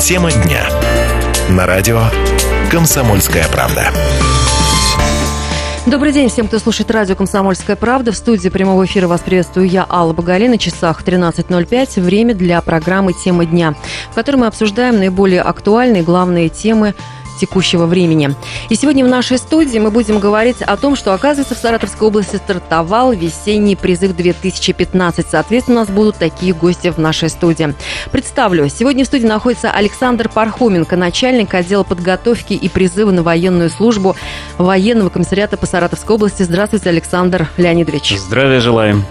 Тема дня. На радио «Комсомольская правда». Добрый день всем, кто слушает радио «Комсомольская правда». В студии прямого эфира вас приветствую я, Алла Багали. На часах 13.05. Время для программы «Тема дня», в которой мы обсуждаем наиболее актуальные главные темы текущего времени. И сегодня в нашей студии мы будем говорить о том, что, оказывается, в Саратовской области стартовал весенний призыв 2015. Соответственно, у нас будут такие гости в нашей студии. Представлю, сегодня в студии находится Александр Пархоменко, начальник отдела подготовки и призыва на военную службу военного комиссариата по Саратовской области. Здравствуйте, Александр Леонидович. Здравия желаем.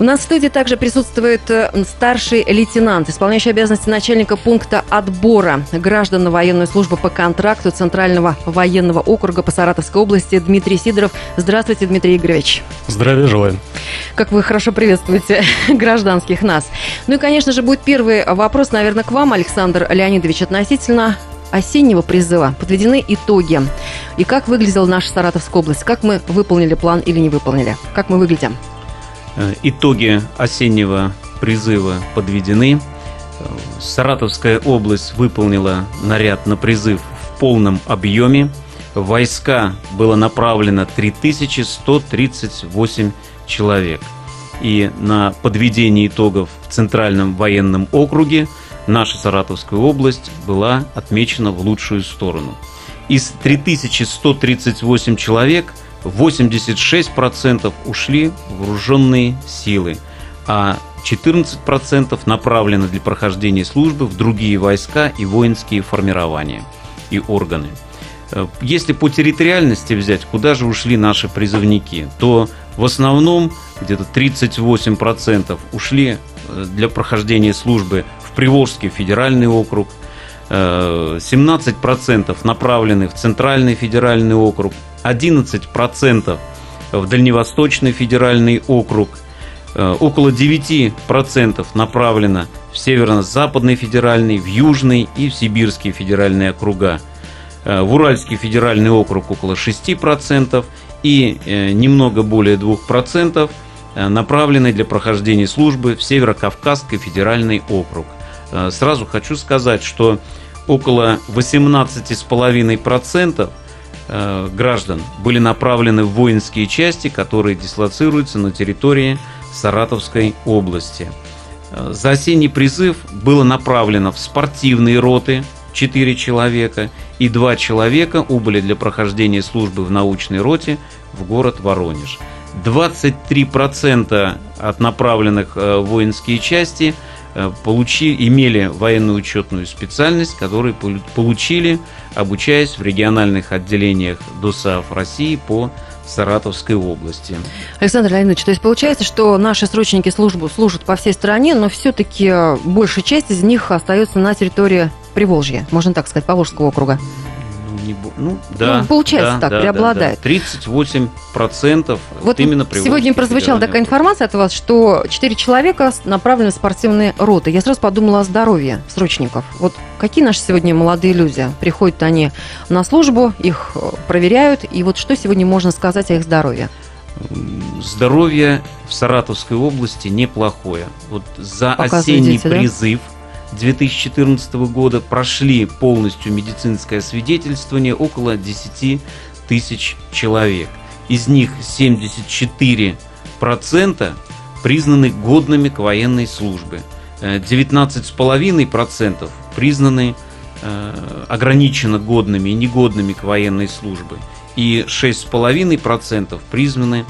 У нас в студии также присутствует э, старший лейтенант, исполняющий обязанности начальника пункта отбора граждан на военную службу по контракту Центрального военного округа по Саратовской области Дмитрий Сидоров. Здравствуйте, Дмитрий Игоревич. Здравия желаем. Как вы хорошо приветствуете гражданских нас. Ну и, конечно же, будет первый вопрос, наверное, к вам, Александр Леонидович, относительно осеннего призыва подведены итоги. И как выглядела наша Саратовская область? Как мы выполнили план или не выполнили? Как мы выглядим? Э, итоги осеннего призыва подведены. Э, Саратовская область выполнила наряд на призыв в полном объеме. Войска было направлено 3138 человек. И на подведении итогов в Центральном военном округе наша Саратовская область была отмечена в лучшую сторону. Из 3138 человек – 86% ушли в вооруженные силы, а 14% направлены для прохождения службы в другие войска и воинские формирования и органы. Э, если по территориальности взять, куда же ушли наши призывники, то в основном где-то 38% ушли э, для прохождения службы в Приволжский федеральный округ, 17% э, направлены в Центральный федеральный округ, 11% в Дальневосточный федеральный округ, э, около 9% направлено в Северо-Западный федеральный, в Южный и в Сибирские федеральные округа. Э, в Уральский федеральный округ около 6% и э, немного более 2% направлены для прохождения службы в Северо-Кавказский федеральный округ. Сразу хочу сказать, что около 18,5% Э, граждан были направлены в воинские части, которые дислоцируются на территории Саратовской области. Э, за осенний призыв было направлено в спортивные роты 4 человека и 2 человека убыли для прохождения службы в научной роте в город Воронеж. 23% от направленных э, в воинские части – Э, получи, имели военную учетную специальность, которые получили, обучаясь в региональных отделениях ДОСАФ России по Саратовской области. Александр Леонидович, то есть получается, что наши срочники службу служат по всей стране, но все-таки большая часть из них остается на территории Приволжья, можно так сказать, Поволжского округа не ну да. Ну, получается да, так, да, преобладает. Да, да. 38 процентов вот именно Сегодня прозвучала такая информация от вас, что 4 человека направлены в спортивные роты. Я сразу подумала о здоровье срочников. Вот какие наши сегодня молодые люди? Приходят они на службу, их э, проверяют, и вот что сегодня можно сказать о их здоровье? Здоровье в Саратовской области неплохое. Вот за осенний призыв да? 2014 года прошли полностью медицинское свидетельствование около 10 тысяч человек. Из них 74% признаны годными к военной службе. 19,5% э, признаны э, ограниченно годными и негодными к военной службе. И 6,5% признаны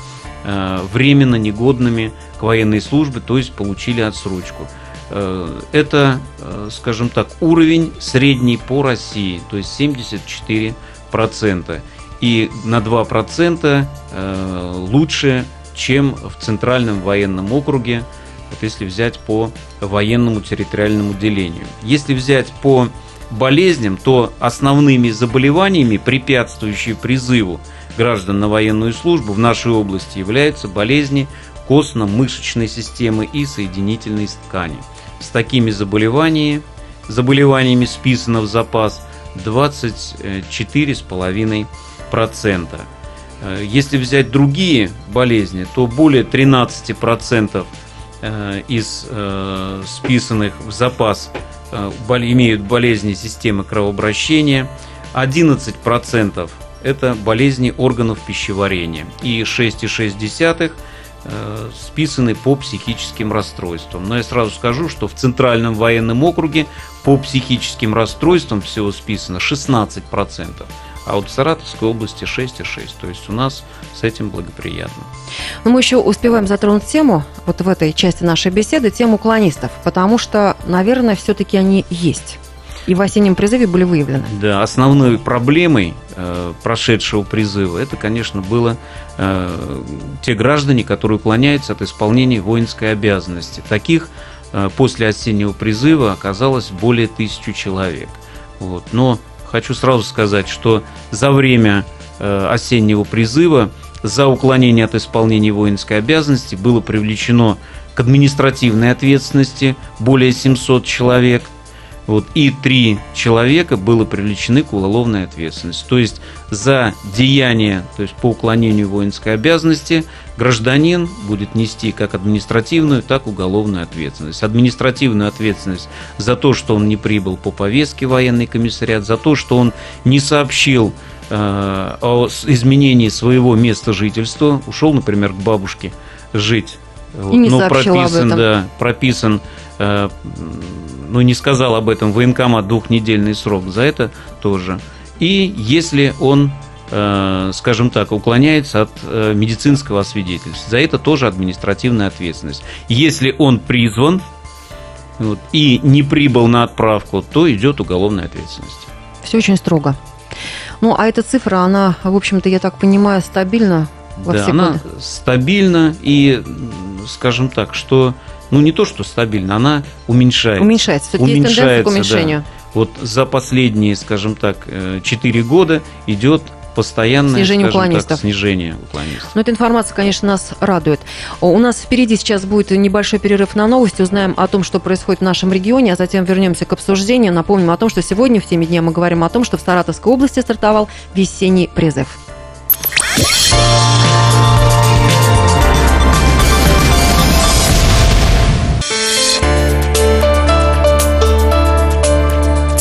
э, временно негодными к военной службе, то есть получили отсрочку. Э, это, э, скажем так, уровень средний по России, то есть 74%. И на 2% э, лучше, чем в Центральном военном округе, вот если взять по военному территориальному делению. Если взять по болезням, то основными заболеваниями, препятствующими призыву граждан на военную службу в нашей области являются болезни костно-мышечной системы и соединительной ткани. С такими заболеваниями, заболеваниями списано в запас 24,5%. Э, если взять другие болезни, то более 13% э, из э, списанных в запас имеют болезни системы кровообращения, 11% это болезни органов пищеварения и 6,6% э, списаны по психическим расстройствам. Но я сразу скажу, что в Центральном военном округе по психическим расстройствам всего списано 16% а вот в Саратовской области 6,6. То есть у нас с этим благоприятно. Но мы еще успеваем затронуть тему, вот в этой части нашей беседы, тему клонистов, потому что, наверное, все-таки они есть. И в осеннем призыве были выявлены. Да, основной проблемой э, прошедшего призыва это, конечно, было э, те граждане, которые уклоняются от исполнения воинской обязанности. Таких э, после осеннего призыва оказалось более тысячи человек. Вот. Но хочу сразу сказать, что за время э, осеннего призыва за уклонение от исполнения воинской обязанности было привлечено к административной ответственности более 700 человек – вот, и три человека было привлечены к уголовной ответственности. То есть за деяние, то есть по уклонению воинской обязанности, гражданин будет нести как административную, так и уголовную ответственность. Административную ответственность за то, что он не прибыл по повестке в военный комиссариат, за то, что он не сообщил э, о изменении своего места жительства, ушел, например, к бабушке жить. Вот, и не но прописан, да, прописан э, ну, не сказал об этом военкомат двухнедельный срок, за это тоже. И если он, э, скажем так, уклоняется от э, медицинского освидетельства, за это тоже административная ответственность. Если он призван вот, и не прибыл на отправку, то идет уголовная ответственность. Все очень строго. Ну, а эта цифра, она, в общем-то, я так понимаю, стабильна во да, все она годы? стабильна и, скажем так, что ну не то, что стабильно, она уменьшается. Уменьшается. Все-таки есть тенденция к уменьшению. Да. Вот за последние, скажем так, 4 э, года идет постоянное снижение уклонистов. Так, снижение уклонистов. Но эта информация, конечно, нас радует. У нас впереди сейчас будет небольшой перерыв на новости. Узнаем о том, что происходит в нашем регионе, а затем вернемся к обсуждению. Напомним о том, что сегодня в теме дня мы говорим о том, что в Саратовской области стартовал весенний призыв.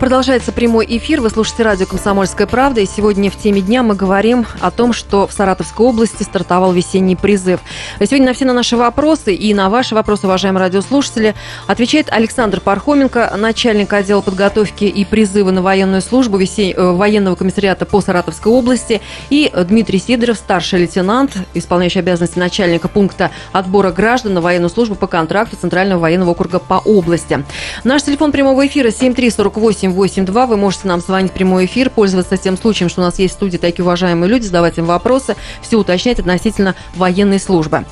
Продолжается прямой эфир. Вы слушаете радио «Комсомольская правда». И сегодня в теме дня мы говорим о том, что в Саратовской области стартовал весенний призыв. Сегодня на все на наши вопросы и на ваши вопросы, уважаемые радиослушатели, отвечает Александр Пархоменко, начальник отдела подготовки и призыва на военную службу весен... Э, военного комиссариата по Саратовской области, и Дмитрий Сидоров, старший лейтенант, исполняющий обязанности начальника пункта отбора граждан на военную службу по контракту Центрального военного округа по области. Наш телефон прямого эфира 7348 882. Вы можете нам звонить в прямой эфир, пользоваться тем случаем, что у нас есть в студии такие уважаемые люди, задавать им вопросы, все уточнять относительно военной службы.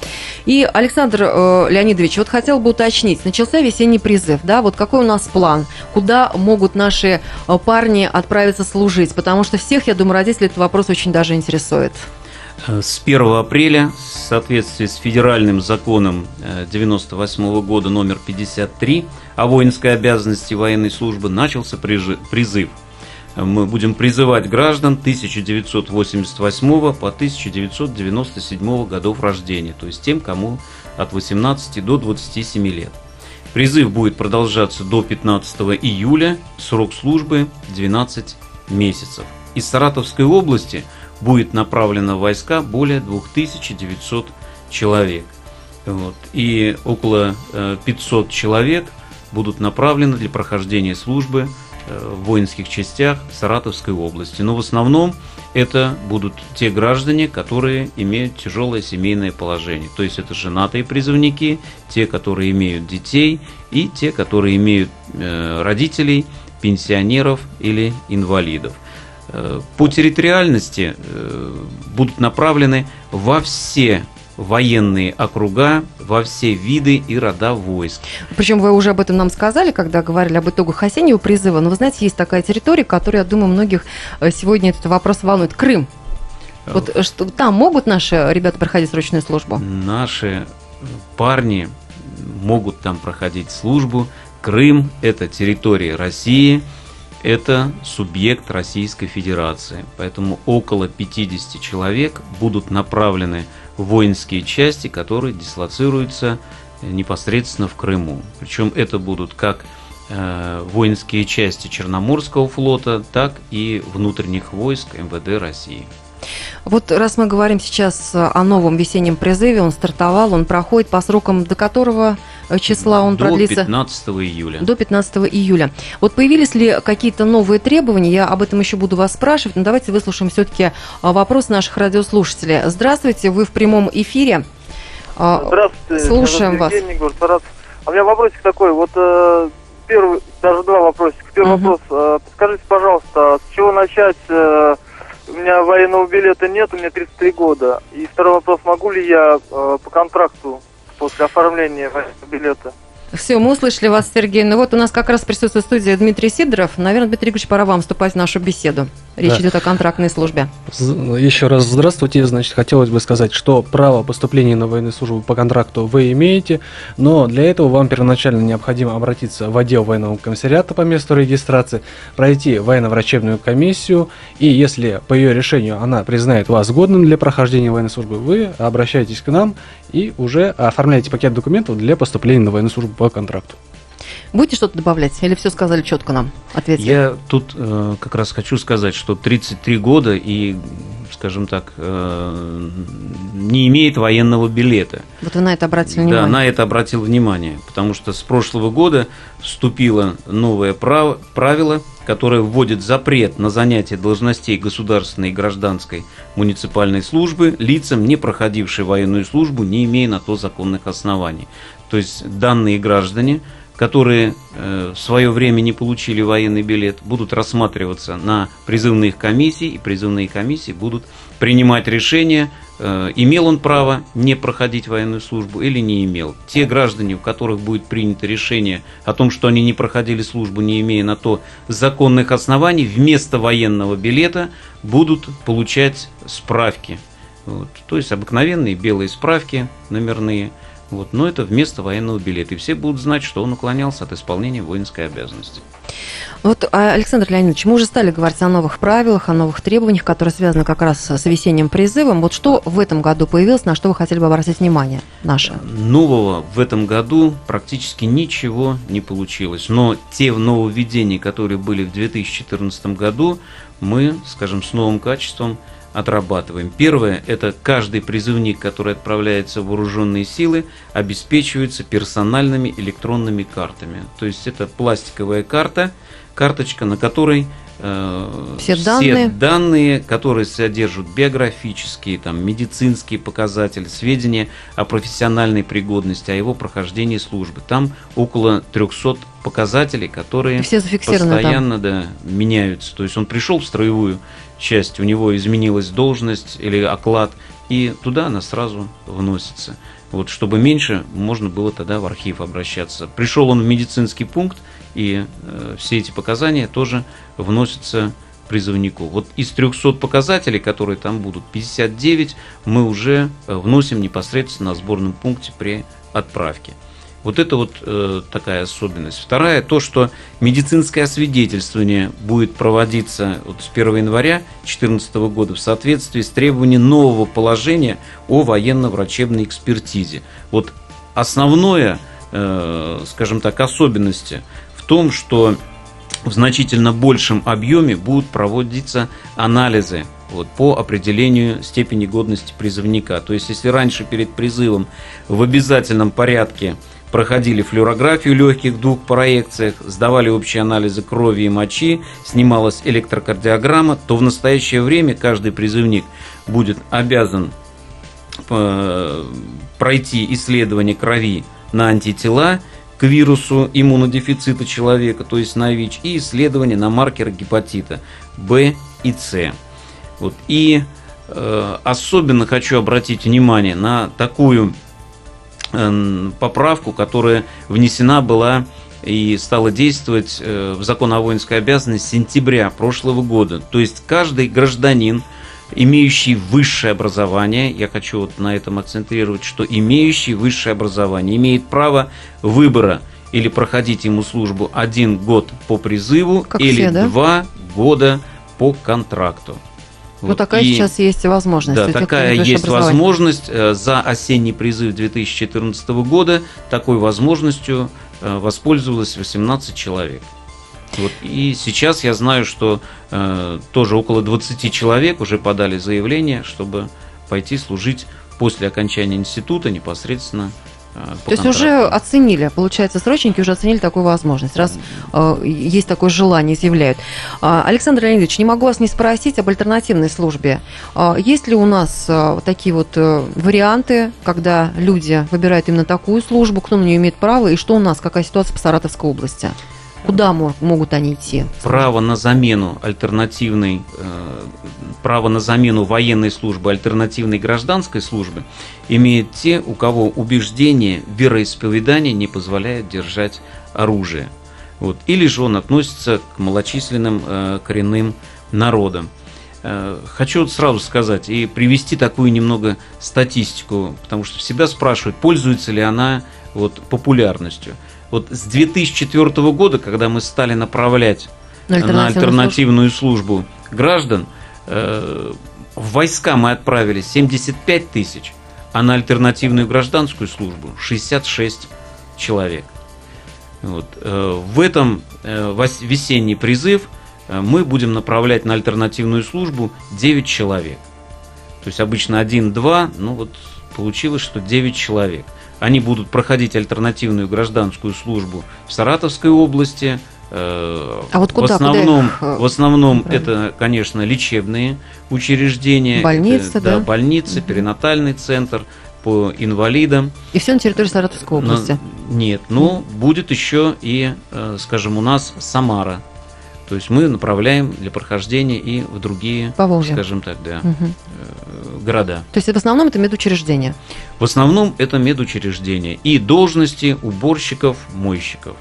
И, Александр э, Леонидович, вот хотел бы уточнить. Начался весенний призыв, да, вот какой у нас план? Куда могут наши э, парни отправиться служить? Потому что всех, я думаю, родителей этот вопрос очень даже интересует. Э, с 1 апреля, в соответствии с федеральным законом 98 э, года номер 53 о воинской обязанности военной службы, начался призыв. Мы будем призывать граждан 1988 по 1997 годов рождения, то есть тем, кому от 18 до 27 лет. Призыв будет продолжаться до 15 июля, срок службы 12 месяцев. Из Саратовской области – будет направлено в войска более 2900 человек. Вот. И около 500 э, человек будут направлены для прохождения службы э, в воинских частях Саратовской области. Но в основном это будут те граждане, которые имеют тяжелое семейное положение. То есть это женатые призывники, те, которые имеют детей, и те, которые имеют э, родителей, пенсионеров или инвалидов. Э, по территориальности э, будут направлены во все военные округа, во все виды и рода войск. Причем вы уже об этом нам сказали, когда говорили об итогах осеннего призыва. Но вы знаете, есть такая территория, которая, я думаю, многих э, сегодня этот вопрос волнует. Крым. Вот что там могут наши ребята проходить срочную службу? Наши парни могут там проходить службу. Крым – это территория России – это субъект Российской Федерации. Поэтому около 50 человек будут направлены в воинские части, которые дислоцируются непосредственно в Крыму. Причем это будут как э, воинские части Черноморского флота, так и внутренних войск МВД России. Вот раз мы говорим сейчас о новом весеннем призыве, он стартовал, он проходит по срокам, до которого э, числа он до продлится? До 15 июля. До 15 июля. Вот появились ли какие-то новые требования? Я об этом еще буду вас спрашивать, но давайте выслушаем все-таки а, вопрос наших радиослушателей. Здравствуйте, вы в прямом эфире. А, Здравствуйте. Слушаем вас. Город. А у меня вопросик такой. Вот э, первый, даже два вопросика. Первый uh-huh. вопрос. Э, подскажите, пожалуйста, с чего начать? Э, у меня военного билета нет, у меня 33 года. И второй вопрос, могу ли я э, по контракту после оформления билета все, мы услышали вас, Сергей. Ну вот у нас как раз присутствует в студии Дмитрий Сидоров. Наверное, Дмитрий Игоревич, пора вам вступать в нашу беседу. Речь да. идет о контрактной службе. Еще раз здравствуйте. Значит, хотелось бы сказать, что право поступления на военную службу по контракту вы имеете, но для этого вам первоначально необходимо обратиться в отдел военного комиссариата по месту регистрации, пройти военно-врачебную комиссию, и если по ее решению она признает вас годным для прохождения военной службы, вы обращаетесь к нам и уже оформляете пакет документов для поступления на военную службу по контракту. Будете что-то добавлять? Или все сказали четко нам? Ответили. Я тут э, как раз хочу сказать, что 33 года и, скажем так, э, не имеет военного билета. Вот вы на это обратили внимание? Да, на это обратил внимание, потому что с прошлого года вступило новое право, правило, которое вводит запрет на занятие должностей государственной и гражданской муниципальной службы лицам, не проходившим военную службу, не имея на то законных оснований. То есть данные граждане, которые э, в свое время не получили военный билет, будут рассматриваться на призывных комиссий, и призывные комиссии будут принимать решение, э, имел он право не проходить военную службу или не имел. Те граждане, у которых будет принято решение о том, что они не проходили службу, не имея на то законных оснований, вместо военного билета будут получать справки. Вот. То есть обыкновенные белые справки номерные – вот, но это вместо военного билета. И все будут знать, что он уклонялся от исполнения воинской обязанности. Вот, а, Александр Леонидович, мы уже стали говорить о новых правилах, о новых требованиях, которые связаны как раз с весенним призывом. Вот что в этом году появилось, на что вы хотели бы обратить внимание наше? Нового в этом году практически ничего не получилось. Но те нововведения, которые были в 2014 году, мы, скажем, с новым качеством – отрабатываем. Первое – это каждый призывник, который отправляется в вооруженные силы, обеспечивается персональными электронными картами. То есть это пластиковая карта, карточка, на которой э, все, все данные. данные, которые содержат биографические, там, медицинские показатели, сведения о профессиональной пригодности, о его прохождении службы. Там около 300 показателей, которые все постоянно да, меняются. То есть он пришел в строевую часть, у него изменилась должность или оклад, и туда она сразу вносится. Вот, чтобы меньше можно было тогда в архив обращаться. Пришел он в медицинский пункт, и э, все эти показания тоже вносятся призывнику. Вот из 300 показателей, которые там будут, 59 мы уже э, вносим непосредственно на сборном пункте при отправке. Вот это вот э, такая особенность. Вторая, то, что медицинское освидетельствование будет проводиться вот с 1 января 2014 года в соответствии с требованием нового положения о военно-врачебной экспертизе. Вот основное, э, скажем так, особенности в том, что в значительно большем объеме будут проводиться анализы вот, по определению степени годности призывника. То есть, если раньше перед призывом в обязательном порядке проходили флюорографию легких двух проекциях, сдавали общие анализы крови и мочи, снималась электрокардиограмма, то в настоящее время каждый призывник будет обязан э, пройти исследование крови на антитела к вирусу иммунодефицита человека, то есть на ВИЧ, и исследование на маркеры гепатита В и С. Вот. И э, особенно хочу обратить внимание на такую поправку, которая внесена была и стала действовать э, в закон о воинской обязанности с сентября прошлого года. То есть каждый гражданин, имеющий высшее образование, я хочу вот на этом акцентрировать, что имеющий высшее образование имеет право выбора или проходить ему службу один год по призыву Как или все, да? два года по контракту. Ну, Вот. такая И- сейчас есть возможность. да, такая есть возможность. Э, За осенний призыв 2014 года такой возможностью э, воспользовалось 18 человек. Вот. И сейчас я знаю, что э, тоже около 20 человек уже подали заявление, чтобы пойти служить после окончания института непосредственно э, То есть уже оценили, получается, срочники уже оценили такую возможность, раз э, есть такое желание, изъявляют. А, Александр Леонидович, не могу вас не спросить об альтернативной службе. А, Есть ли у нас вот такие вот э, варианты, когда люди выбирают именно такую службу, кто на нее имеет право, и что у нас, какая ситуация по Саратовской области? Куда мо- могут они идти? право на замену альтернативной, э, право на замену военной службы альтернативной гражданской службы имеют те, у кого убеждение, вероисповедание не позволяет держать оружие. Вот. Или же он относится к малочисленным э, коренным народам. Э, Хочу сразу сказать и привести такую немного статистику, потому что всегда спрашивают, пользуется ли она вот, популярностью. Вот с 2004 года, когда мы стали направлять На на альтернативную альтернативную службу граждан, э, в войска мы отправили 75 тысяч, а на альтернативную гражданскую службу 66 человек. Вот. э, В этом э, весенний призыв э, мы будем направлять на альтернативную службу 9 человек. То есть обычно 1-2, ну вот получилось, что 9 человек. Они будут проходить альтернативную гражданскую службу в Саратовской области. э, А вот куда- В куда основном, их, э, в основном это, конечно, лечебные учреждения. Больницы, Это, да? больницы, Мгм. перинатальный центр по инвалидам. И все на территории Саратовской Но- области. нет, ну будет еще и, э, скажем, у нас Самара. То есть мы направляем для прохождения и в другие, По Волжье. скажем так, да, э, города. То есть в основном это медучреждения. В основном это медучреждения и должности уборщиков, мойщиков.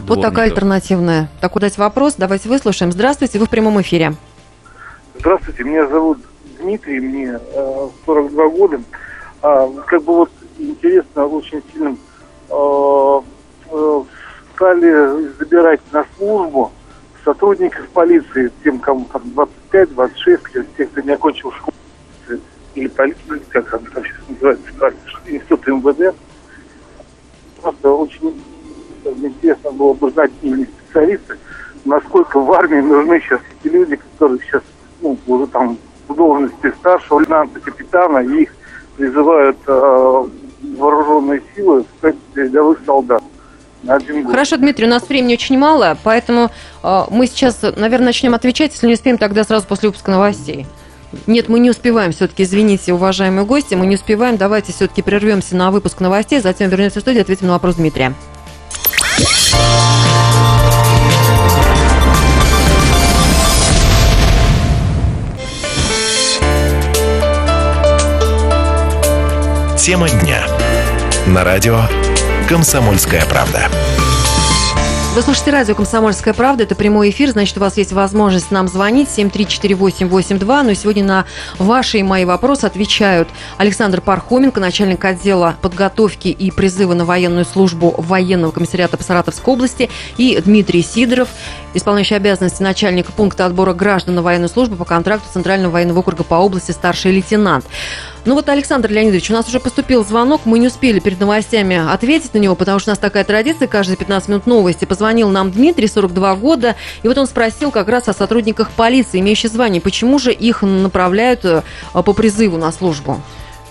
Вот такая дворников. альтернативная. Так, дать вопрос, давайте выслушаем. Здравствуйте, вы в прямом эфире. Здравствуйте, меня зовут Дмитрий, мне э, 42 года. А, как бы вот интересно, очень сильно э, э, стали забирать на службу сотрудников полиции, тем, кому там 25-26, тех, кто не окончил школу или полицию, как там, там сейчас называется, институт МВД. Просто очень интересно было бы знать именно специалисты, насколько в армии нужны сейчас эти люди, которые сейчас ну, уже там в должности старшего лейтенанта, капитана, и их призывают э, вооруженные силы в качестве рядовых солдат один год. Хорошо, Дмитрий, у нас времени очень мало, поэтому э, мы сейчас, наверное, начнем отвечать. Если не успеем, тогда сразу после выпуска новостей. Нет, мы не успеваем все-таки, извините, уважаемые гости, мы не успеваем. Давайте все-таки прервемся на выпуск новостей, затем вернемся в студию и ответим на вопрос Дмитрия. Тема дня. На радио «Комсомольская правда». Вы слушаете радио «Комсомольская правда». Это прямой эфир, значит, у вас есть возможность нам звонить 7348882. Но сегодня на ваши и мои вопросы отвечают Александр Пархоменко, начальник отдела подготовки и призыва на военную службу военного комиссариата по Саратовской области, и Дмитрий Сидоров, исполняющий обязанности начальника пункта отбора граждан на военную службу по контракту Центрального военного округа по области старший лейтенант. Ну вот, Александр Леонидович, у нас уже поступил звонок, мы не успели перед новостями ответить на него, потому что у нас такая традиция, каждые 15 минут новости. Позвонил нам Дмитрий, 42 года, и вот он спросил как раз о сотрудниках полиции, имеющих звание, почему же их направляют э, по призыву на службу?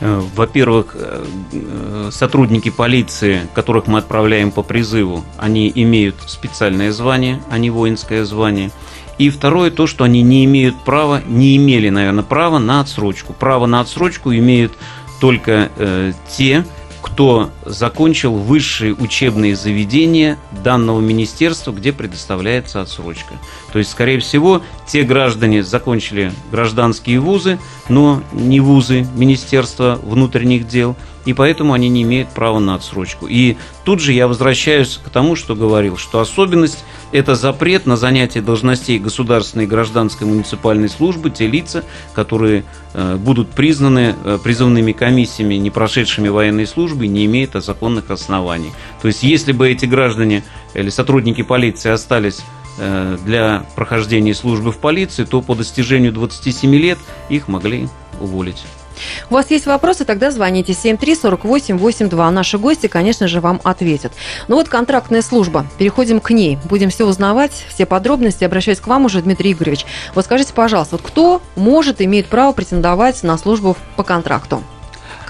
Э, Во-первых, э, э, сотрудники полиции, которых мы отправляем по призыву, они имеют специальное звание, а не воинское звание. И второе, то, что они не имеют права, не имели, наверное, права на отсрочку. Право на отсрочку имеют только те, кто закончил высшие учебные заведения данного министерства, где предоставляется отсрочка. То есть, скорее всего, те граждане закончили гражданские вузы, но не вузы Министерства внутренних дел, и поэтому они не имеют права на отсрочку. И тут же я возвращаюсь к тому, что говорил, что особенность – это запрет на занятие должностей государственной, гражданской, муниципальной службы, те лица, которые э, будут признаны э, призывными комиссиями, не прошедшими военной службы, не имеют законных оснований. То есть, если бы эти граждане или сотрудники полиции остались Э, для прохождения службы в полиции, то по достижению 27 лет их могли уволить. У вас есть вопросы, тогда звоните 734882. Наши гости, конечно же, вам ответят. Ну вот контрактная служба. Переходим к ней. Будем все узнавать, все подробности. Обращаюсь к вам уже, Дмитрий Игоревич. Вот скажите, пожалуйста, вот кто может, иметь право претендовать на службу по контракту?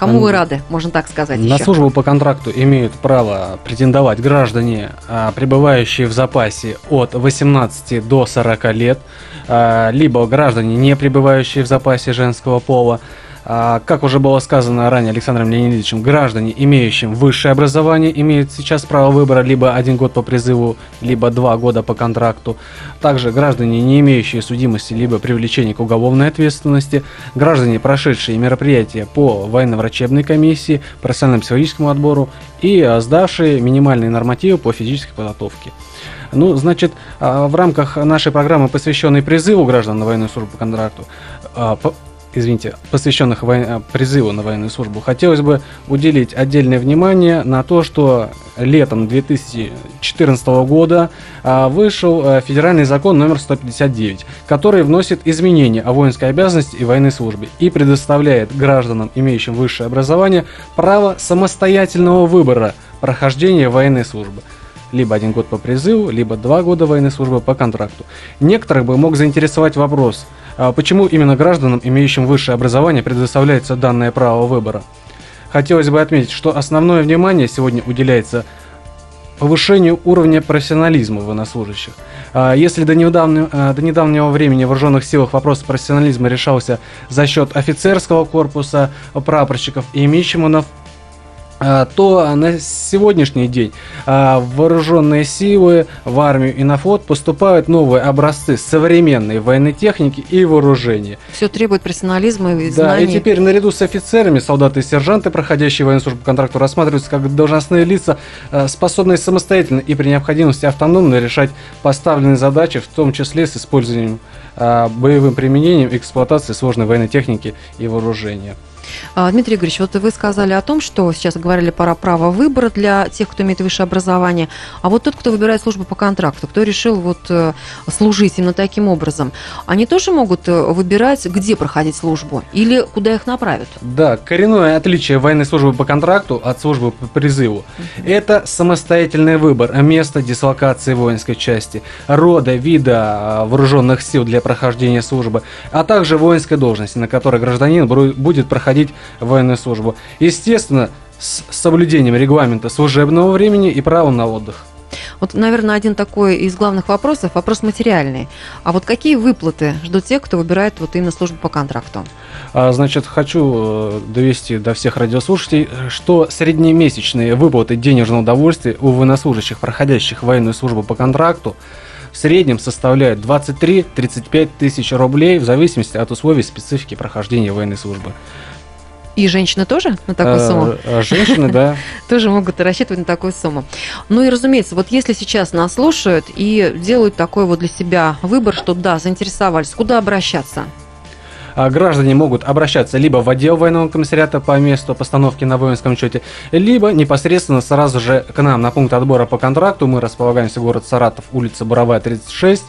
Кому вы рады, можно так сказать? На еще? службу по контракту имеют право претендовать граждане, а, пребывающие в запасе от 18 до 40 лет, а, либо граждане, не пребывающие в запасе женского пола, как уже было сказано ранее Александром Леонидовичем, граждане, имеющим высшее образование, имеют сейчас право выбора либо один год по призыву, либо два года по контракту. Также граждане, не имеющие судимости, либо привлечения к уголовной ответственности, граждане, прошедшие мероприятия по военно-врачебной комиссии, профессиональному психологическому отбору и а, сдавшие минимальные нормативы по физической подготовке. Ну, значит, а, в рамках нашей программы, посвященной призыву граждан на военную службу по контракту, извините, посвященных вой... призыву на военную службу, хотелось бы уделить отдельное внимание на то, что летом 2014 года а, вышел а, федеральный закон номер 159, который вносит изменения о воинской обязанности и военной службе и предоставляет гражданам, имеющим высшее образование, право самостоятельного выбора прохождения военной службы либо один год по призыву, либо два года военной службы по контракту. Некоторых бы мог заинтересовать вопрос, а почему именно гражданам, имеющим высшее образование, предоставляется данное право выбора. Хотелось бы отметить, что основное внимание сегодня уделяется повышению уровня профессионализма военнослужащих. А если до недавнего, а, до недавнего времени в вооруженных силах вопрос профессионализма решался за счет офицерского корпуса, прапорщиков и мичманов, то на сегодняшний день а, в вооруженные силы, в армию и на флот поступают новые образцы современной военной техники и вооружения. Все требует профессионализма и знаний. Да, и теперь наряду с офицерами, солдаты и сержанты, проходящие военную службу по контракту, рассматриваются как должностные лица, а, способные самостоятельно и при необходимости автономно решать поставленные задачи, в том числе с использованием боевым применением и эксплуатацией сложной военной техники и вооружения. А, Дмитрий Игоревич, вот вы сказали о том, что сейчас говорили про право выбора для тех, кто имеет высшее образование, а вот тот, кто выбирает службу по контракту, кто решил вот э, служить именно таким образом, они тоже могут э, выбирать, где проходить службу или куда их направят? Да, коренное отличие военной службы по контракту от службы по призыву. Это самостоятельный выбор места дислокации воинской части, рода, вида а, вооруженных сил для прохождения службы, а также воинской должности, на которой гражданин будет проходить проходить военную службу. Естественно, с соблюдением регламента служебного времени и права на отдых. Вот, наверное, один такой из главных вопросов – вопрос материальный. А вот какие выплаты ждут тех, кто выбирает вот именно службу по контракту? А, значит, хочу э, довести до всех радиослушателей, что среднемесячные выплаты денежного удовольствия у военнослужащих, проходящих военную службу по контракту, в среднем составляют 23-35 тысяч рублей в зависимости от условий специфики прохождения военной службы. И женщины тоже на такую э, сумму? А женщины, да. Тоже могут рассчитывать на такую сумму. Ну и, разумеется, вот если сейчас нас слушают и делают такой вот для себя выбор, что да, заинтересовались, куда обращаться? А граждане могут обращаться либо в отдел военного комиссариата по месту постановки на воинском счете, либо непосредственно сразу же к нам на пункт отбора по контракту. Мы располагаемся в город Саратов, улица Буровая, 36.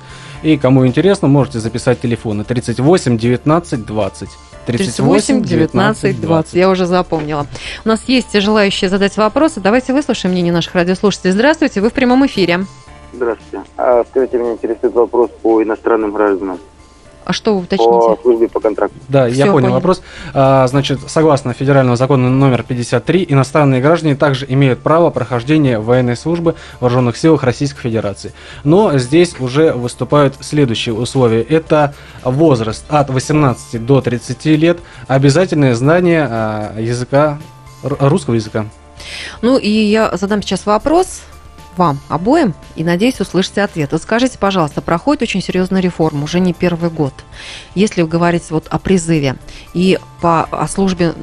И кому интересно, можете записать телефоны 38 19 20. 38 19 20. Я уже запомнила. У нас есть желающие задать вопросы. Давайте выслушаем мнение наших радиослушателей. Здравствуйте, вы в прямом эфире. Здравствуйте. А, скажите, меня интересует вопрос по иностранным гражданам. А что вы уточните? По службе по контракту. Да, Все, я понял, понял. вопрос. А, значит, согласно федерального закона номер 53, иностранные граждане также имеют право прохождения военной службы в вооруженных силах Российской Федерации. Но здесь уже выступают следующие условия. Это возраст от 18 до 30 лет, обязательное знание а, языка, русского языка. Ну и я задам сейчас вопрос вам обоим и надеюсь услышите ответ. Вот скажите, пожалуйста, проходит очень серьезная реформа, уже не первый год. Если вы говорите вот о призыве и по, о службе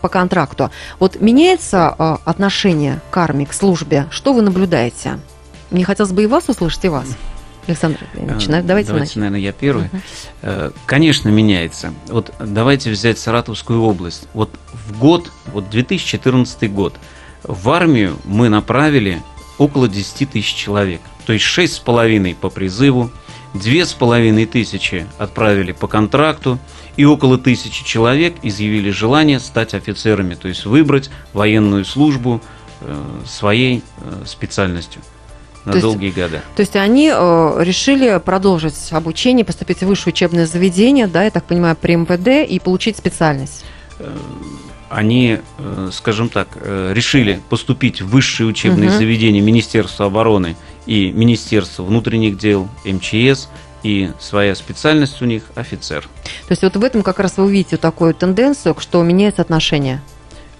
по контракту, вот меняется э, отношение к армии, к службе? Что вы наблюдаете? Мне хотелось бы и вас услышать, и вас. Александр Ильич, давайте, давайте начнем. наверное, я первый. Uh-huh. Конечно, меняется. Вот давайте взять Саратовскую область. Вот в год, вот 2014 год, в армию мы направили около 10 тысяч человек. То есть 6,5 по призыву, 2,5 тысячи отправили по контракту, и около тысячи человек изъявили желание стать офицерами, то есть выбрать военную службу э, своей э, специальностью на То долгие есть, года. То есть они э, решили продолжить обучение, поступить в высшее учебное заведение, да, я так понимаю, при МВД и получить специальность. Они, э, скажем так, э, решили поступить в высшие учебные Мгм. заведения Министерства обороны и Министерства внутренних дел, МЧС, и своя специальность у них офицер. То есть вот в этом как раз вы увидите такую тенденцию, что меняется отношение.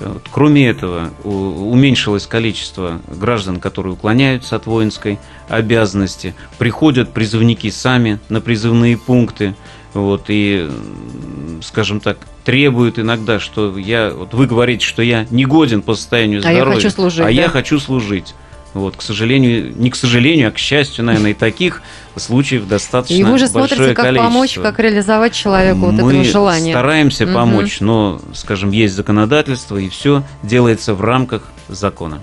Вот. Кроме этого, уменьшилось количество граждан, которые уклоняются от воинской обязанности. Приходят призывники сами на призывные пункты. Вот, и, скажем так, требуют иногда, что я, вот вы говорите, что я не годен по состоянию А я здоровья, хочу служить, а да? я хочу служить. Вот, к сожалению, не к сожалению, а к счастью, наверное, и таких случаев достаточно И вы же большое смотрите, как количество. помочь, как реализовать человеку вот Мы это желание. стараемся Мгм. помочь, но, скажем, есть законодательство, и все делается в рамках закона.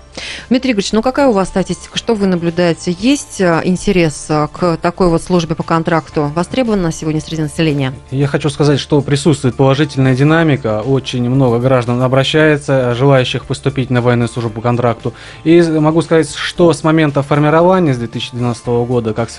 Дмитрий Игоревич, ну какая у вас статистика? Что вы наблюдаете? Есть э, интерес э, к такой вот службе по контракту? Востребована сегодня среди населения? Я хочу сказать, что присутствует положительная динамика. Очень много граждан обращается, желающих поступить на военную службу по контракту. И могу сказать, что с момента формирования, с 2012 года, как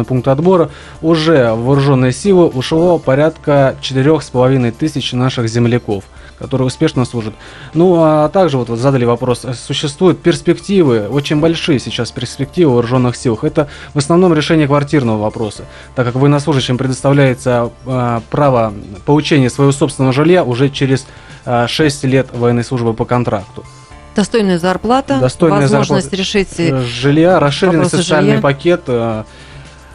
сформированы пункты отбора, уже в вооруженные силы ушло порядка 4,5 тысяч наших земляков которые успешно служат. Ну, а также вот, вот задали вопрос, существуют перспективы, очень большие сейчас перспективы в вооруженных силах. Это в основном решение квартирного вопроса, так как военнослужащим предоставляется э, право получения своего собственного жилья уже через э, 6 лет военной службы по контракту. Достойная зарплата, Достойная возможность зарплата, решить... э, жилья, расширенный социальный жилья. пакет. э, э,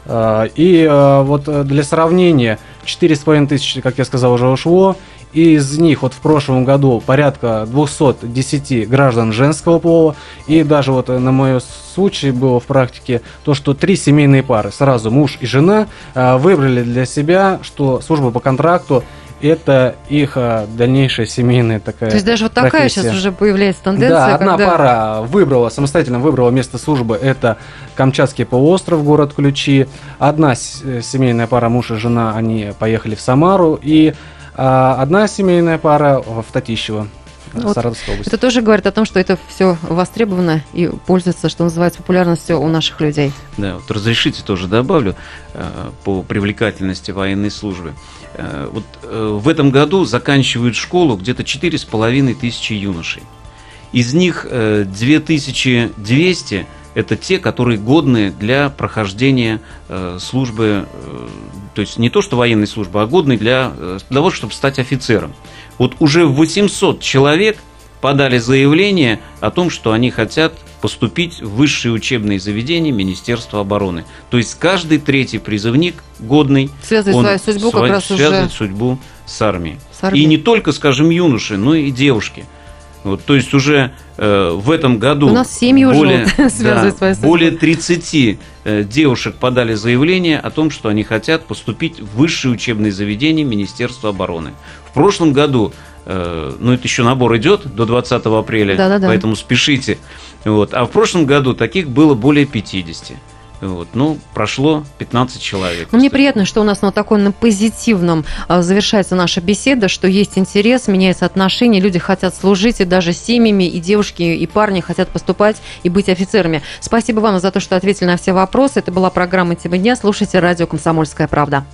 И э, вот э, для сравнения, 4,5 тысячи, как я сказал, уже ушло. И из них вот в прошлом году порядка 210 граждан женского пола. И даже вот э, на мой случай было в практике то, что три семейные пары, сразу муж и жена, э, выбрали для себя, что служба по контракту это их э, дальнейшая семейная такая То есть даже вот такая профессия. сейчас уже появляется тенденция, Да, одна когда... пара выбрала, самостоятельно выбрала место службы, это Камчатский полуостров, город Ключи. Одна э, семейная пара, муж и жена, они поехали в Самару. И а, одна семейная пара в Татищево, э, Вот Саратовской области. Это тоже говорит о том, что это все востребовано и пользуется, что называется, популярностью у наших людей. Да, вот разрешите тоже добавлю э, по привлекательности военной службы. Э, вот э, в этом году заканчивают школу где-то 4,5 тысячи юношей. Из них э, 2200 это те, которые годны для прохождения э, службы, э, то есть не то что военной службы, а годны э, для того, чтобы стать офицером. Вот уже 800 человек подали заявление о том, что они хотят поступить в высшие учебные заведения Министерства обороны. То есть каждый третий призывник годный, Связывает он свою судьбу как раз уже связывает судьбу с армией. с армией. И не только, скажем, юноши, но и девушки. Вот, то есть уже э, в этом году У нас семьи уже более, вот свою судьбу. более 30 э, девушек подали заявление о том, что они хотят поступить в высшие учебные заведения Министерства обороны. В прошлом году, ну это еще набор идет до 20 апреля, Да-да-да. поэтому спешите. Вот, а в прошлом году таких было более 50. Вот, ну, прошло 15 человек. Ну, мне приятно, что у нас на таком на позитивном а, завершается наша беседа, что есть интерес, меняются отношения, люди хотят служить, и даже семьями, и девушки, и парни хотят поступать и быть офицерами. Спасибо вам за то, что ответили на все вопросы. Это была программа «Тема дня». Слушайте радио «Комсомольская правда».